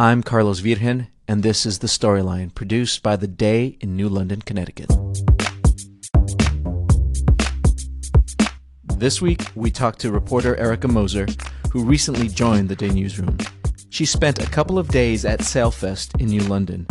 I'm Carlos Virgen, and this is The Storyline, produced by The Day in New London, Connecticut. This week, we talked to reporter Erica Moser, who recently joined The Day newsroom. She spent a couple of days at Sailfest in New London.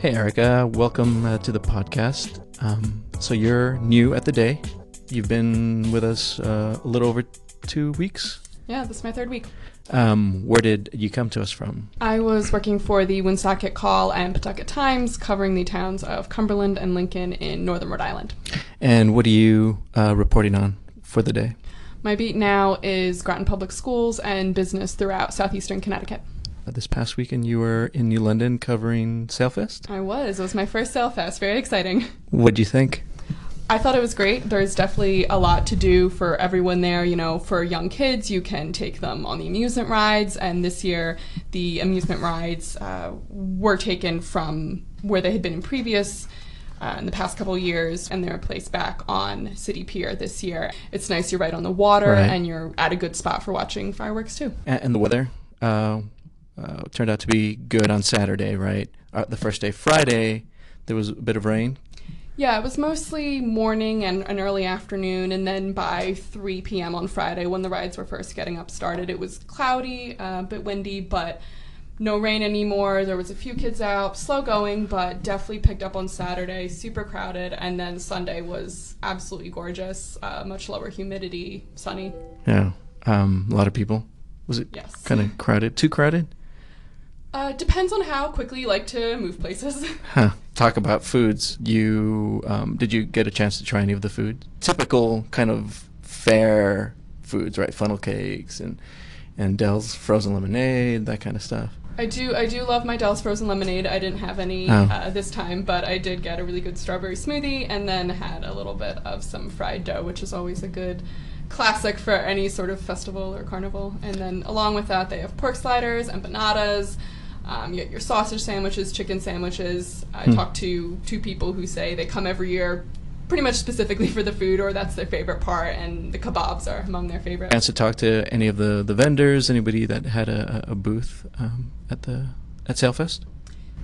Hey, Erica, welcome uh, to the podcast. Um, so, you're new at The Day. You've been with us uh, a little over two weeks. Yeah, this is my third week. Um, where did you come to us from? I was working for the Woonsocket Call and Pawtucket Times, covering the towns of Cumberland and Lincoln in northern Rhode Island. And what are you uh, reporting on for the day? My beat now is Groton Public Schools and business throughout southeastern Connecticut. Uh, this past weekend, you were in New London covering Sailfest. I was. It was my first Sailfest. Very exciting. What do you think? I thought it was great. There's definitely a lot to do for everyone there. You know, for young kids, you can take them on the amusement rides, and this year the amusement rides uh, were taken from where they had been in previous. Uh, in the past couple years, and they're placed back on City Pier this year. It's nice you're right on the water, Right. and you're at a good spot for watching fireworks too. A- And the weather uh, uh, turned out to be good on Saturday, right? Uh, the first day, Friday, there was a bit of rain. Yeah, it was mostly morning and an early afternoon, and then by 3 p.m. on Friday, when the rides were first getting up started, it was cloudy, uh, a bit windy, but no rain anymore. There was a few kids out, slow going, but definitely picked up on Saturday, super crowded, and then Sunday was absolutely gorgeous, uh, much lower humidity, sunny. Yeah, um, a lot of people. Was it Yes. kind of crowded? Too crowded? Uh, depends on how quickly you like to move places. Huh. Talk about foods. You um, did you get a chance to try any of the food? Typical kind of fair foods, right? Funnel cakes and and Del's frozen lemonade, that kind of stuff. I do. I do love my Del's frozen lemonade. I didn't have any Oh. uh, this time, but I did get a really good strawberry smoothie, and then had a little bit of some fried dough, which is always a good classic for any sort of festival or carnival. And then along with that, they have pork sliders, empanadas. Um, you get your sausage sandwiches, chicken sandwiches. I Hmm. talked to two people who say they come every year, pretty much specifically for the food, or that's their favorite part, and the kebabs are among their favorites. Chance to talk to any of the the vendors, anybody that had a, a booth um, at the at Sailfest.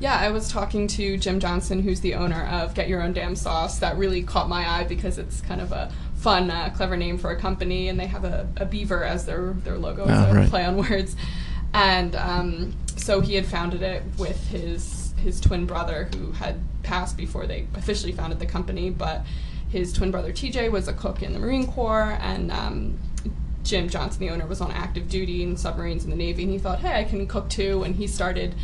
Yeah, I was talking to Jim Johnson, who's the owner of Get Your Own Damn Sauce. That really caught my eye because it's kind of a fun, uh, clever name for a company, and they have a, a beaver as their their logo, Ah, so right. play on words. And um, so he had founded it with his his twin brother, who had passed before they officially founded the company. But his twin brother TJ was a cook in the Marine Corps, and um, Jim Johnson, the owner, was on active duty in submarines in the Navy, and he thought, hey, I can cook too. And he started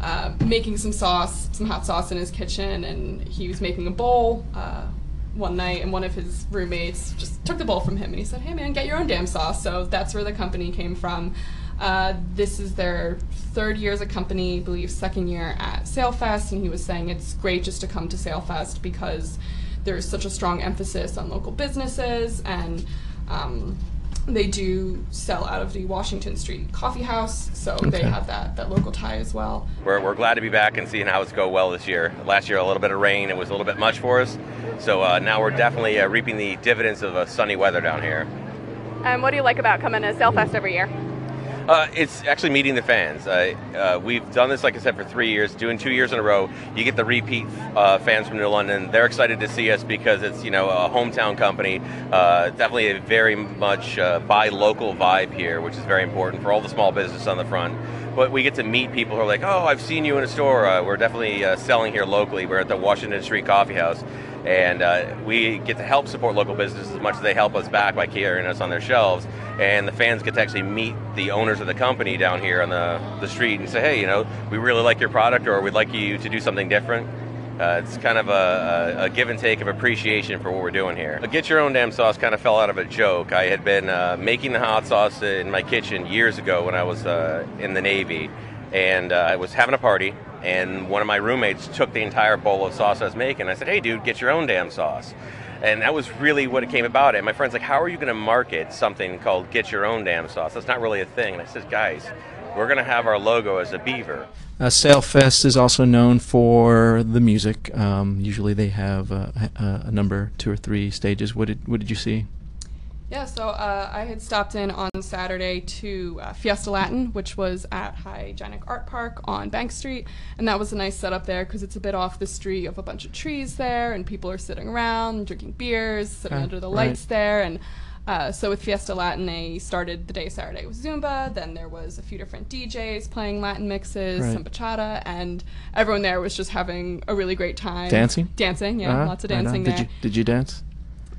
uh, making some sauce, some hot sauce in his kitchen, and he was making a bowl uh, one night, and one of his roommates just took the bowl from him, and he said, hey, man, get your own damn sauce. So that's where the company came from. Uh, this is their third year as a company, I believe second year at Sailfest, and he was saying it's great just to come to Sailfest because there's such a strong emphasis on local businesses and um, they do sell out of the Washington Street Coffee House, so they have that, that local tie as well. We're, we're glad to be back and seeing how it's go well this year. Last year, a little bit of rain, it was a little bit much for us. So uh, now we're definitely uh, reaping the dividends of uh, sunny weather down here. And what do you like about coming to Sailfest every year? Uh, it's actually meeting the fans. Uh, we've done this, like I said, for three years. Doing two years in a row, you get the repeat uh, fans from New London. They're excited to see us because it's you know a hometown company. Uh, definitely a very much uh, buy local vibe here, which is very important for all the small business on the front. But we get to meet people who are like, oh, I've seen you in a store. Uh, we're definitely uh, selling here locally. We're at the Washington Street Coffee House. And uh, we get to help support local businesses as much as they help us back by carrying us on their shelves. And the fans get to actually meet the owners of the company down here on the, the street and say, hey, you know, we really like your product or we'd like you to do something different. Uh, it's kind of a, a, a give and take of appreciation for what we're doing here. Get Your Own Damn Sauce kind of fell out of a joke. I had been uh, making the hot sauce in my kitchen years ago when I was uh, in the Navy, and uh, I was having a party, and one of my roommates took the entire bowl of sauce I was making. I said, hey, dude, get your own damn sauce. And that was really what it came about. And my friend's like, how are you going to market something called Get Your Own Damn Sauce? That's not really a thing. And I said, guys, we're going to have our logo as a beaver. Uh, Sailfest is also known for the music. Um, usually they have uh, a, a number, two or three stages. What did what did you see? Yeah, so uh, I had stopped in on Saturday to uh, Fiesta Latin, which was at Hygienic Art Park on Bank Street, and that was a nice setup there because it's a bit off the street. You have a bunch of trees there, and people are sitting around drinking beers, sitting Okay, under the right. lights there, and uh, so with Fiesta Latin, they started the day Saturday with Zumba. Then there was a few different DJs playing Latin mixes, Right. some bachata, and everyone there was just having a really great time. Dancing? Dancing, yeah, Uh-huh, lots of right dancing Did there. you did you dance?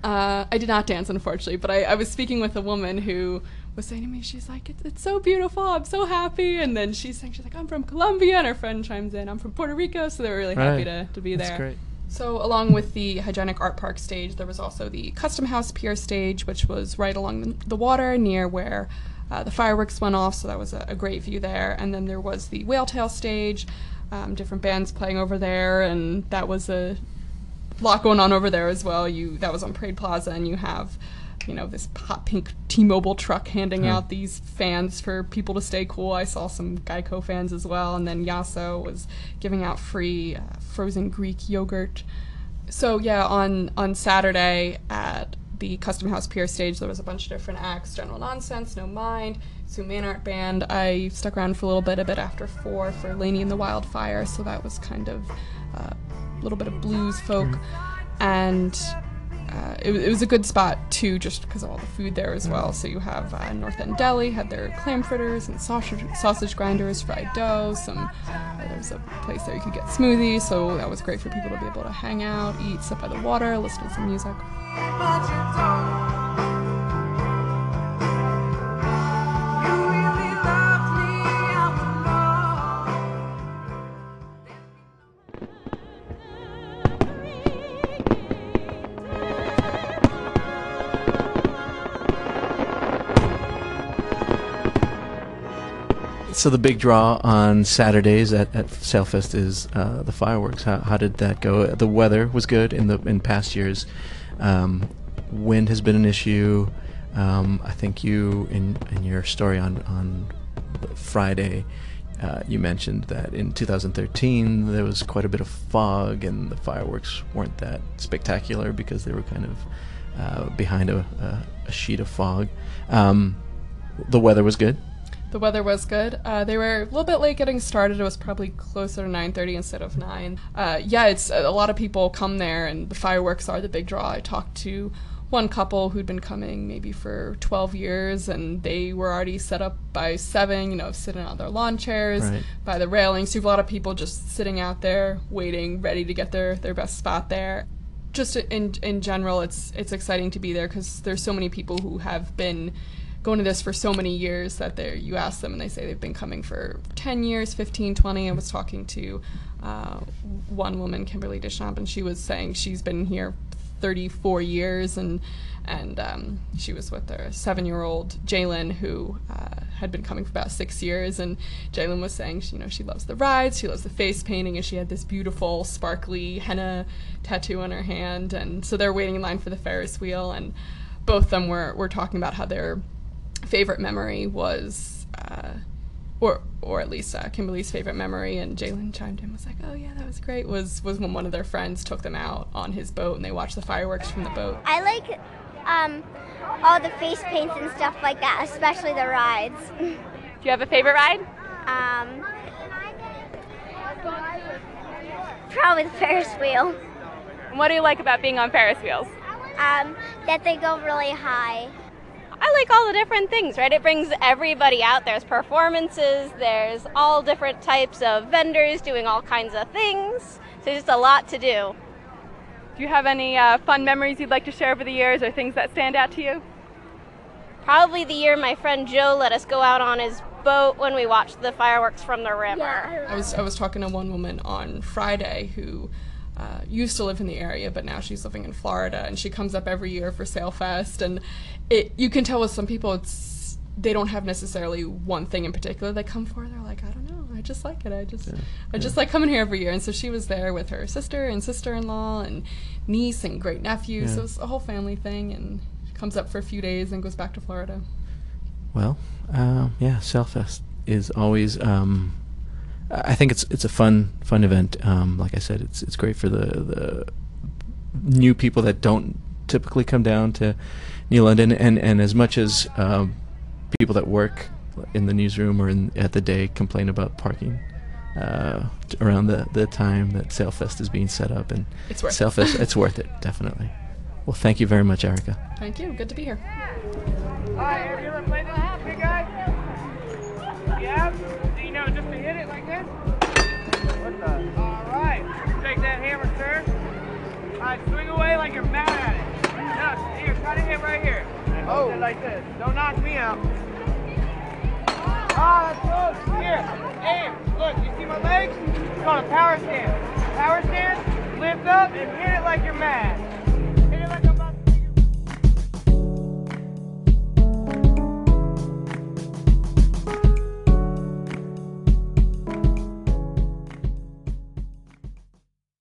Uh, I did not dance, unfortunately, but I, I was speaking with a woman who was saying to me, she's like, it's, it's so beautiful, I'm so happy. And then she's saying, she's like, I'm from Colombia, and her friend chimes in, I'm from Puerto Rico, so they were really happy to, to be That's there. great. So, along with the Hygienic Art Park stage, there was also the Custom House Pier stage, which was right along the, the water near where uh, the fireworks went off, so that was a, a great view there. And then there was the Whale Tail stage, um, different bands playing over there, and that was a lot going on over there as well. You that was on Parade Plaza, and you have, you know, this hot pink T-Mobile truck handing Huh. out these fans for people to stay cool. I saw some Geico fans as well, and then Yasso was giving out free uh, frozen Greek yogurt. So yeah, on on Saturday at the Custom House Pier stage, there was a bunch of different acts: General Nonsense, No Mind, Sue Man Art Band. I stuck around for a little bit, a bit after four for Laney and the Wildfire, so that was kind of uh, a little bit of blues folk, and uh, it, it was a good spot too, just because of all the food there as well. So you have uh, North End Deli had their clam fritters and sausage sausage grinders, fried dough. Some uh, there was a place there you could get smoothies, so that was great for people to be able to hang out, eat, sit by the water, listen to some music. So the big draw on Saturdays at, at Sailfest is uh, the fireworks. How, how did that go? The weather was good in the in past years. Um, wind has been an issue. Um, I think you in in your story on on Friday, uh, you mentioned that in 2013 there was quite a bit of fog and the fireworks weren't that spectacular because they were kind of uh, behind a, a, a sheet of fog. Um, the weather was good. The weather was good. Uh, they were a little bit late getting started. It was probably closer to 9:30 instead of 9. Uh, yeah, it's a lot of people come there, and the fireworks are the big draw. I talked to one couple who'd been coming maybe for 12 years, and they were already set up by seven. You know, sitting on their lawn chairs Right. by the railings. So you have a lot of people just sitting out there, waiting, ready to get their their best spot there just in in general, it's it's exciting to be there because there's so many people who have been going to this for so many years that they you ask them and they say they've been coming for 10 years 15 20 i was talking to uh, one woman kimberly deschamps and she was saying she's been here 34 years and and um, she was with her seven year old Jalen who uh, had been coming for about six years. And Jalen was saying she, you know she loves the rides she loves the face painting and she had this beautiful sparkly henna tattoo on her hand. And so they're waiting in line for the Ferris wheel. And both of them were, were talking about how their favorite memory was uh, or or at least uh, Kimberly's favorite memory, and Jalen chimed in was like, "Oh yeah, that was great." Was was when one of their friends took them out on his boat and they watched the fireworks from the boat. I like um, all the face paints and stuff like that, especially the rides. Do you have a favorite ride? Um, probably the Ferris wheel. And what do you like about being on Ferris wheels? Um, that they go really high. I like all the different things, right? It brings everybody out. There's performances, there's all different types of vendors doing all kinds of things. So there's just a lot to do. Do you have any uh, fun memories you'd like to share over the years or things that stand out to you? Probably the year my friend Joe let us go out on his boat when we watched the fireworks from the river. Yeah. I was I was talking to one woman on Friday who uh, used to live in the area, but now she's living in Florida, and she comes up every year for Sailfest, and it you can tell with some people it's they don't have necessarily one thing in particular they come for. They're like, I don't know, I just like it. I just I just like coming here every year, and so she was there with her sister and sister-in-law and niece and great nephew. Yeah. So it's a whole family thing, and she comes up for a few days and goes back to Florida. Well, uh, yeah, Sailfest is always. Um, I think it's it's a fun fun event. Um, like I said, it's it's great for the the new people that don't typically come down to New London, and and as much as um, people that work in the newsroom or in, at the day complain about parking. Uh, around the, the time that Sailfest is being set up, and It's worth it. Sailfest, it's worth it, definitely. Well, thank you very much, Erica. Thank you. Good to be here. Hi, have you ever played this big guy? Yeah? So you know just to hit it like this? What the? Alright. Take that hammer, sir. Alright, swing away like you're mad at it. No, here, try to hit right here. Oh. Like this. Don't knock me out. Ah, that's close. Here, aim. Look, you see my legs? It's called a power stand. Power stand, lift up and hit it like you're mad.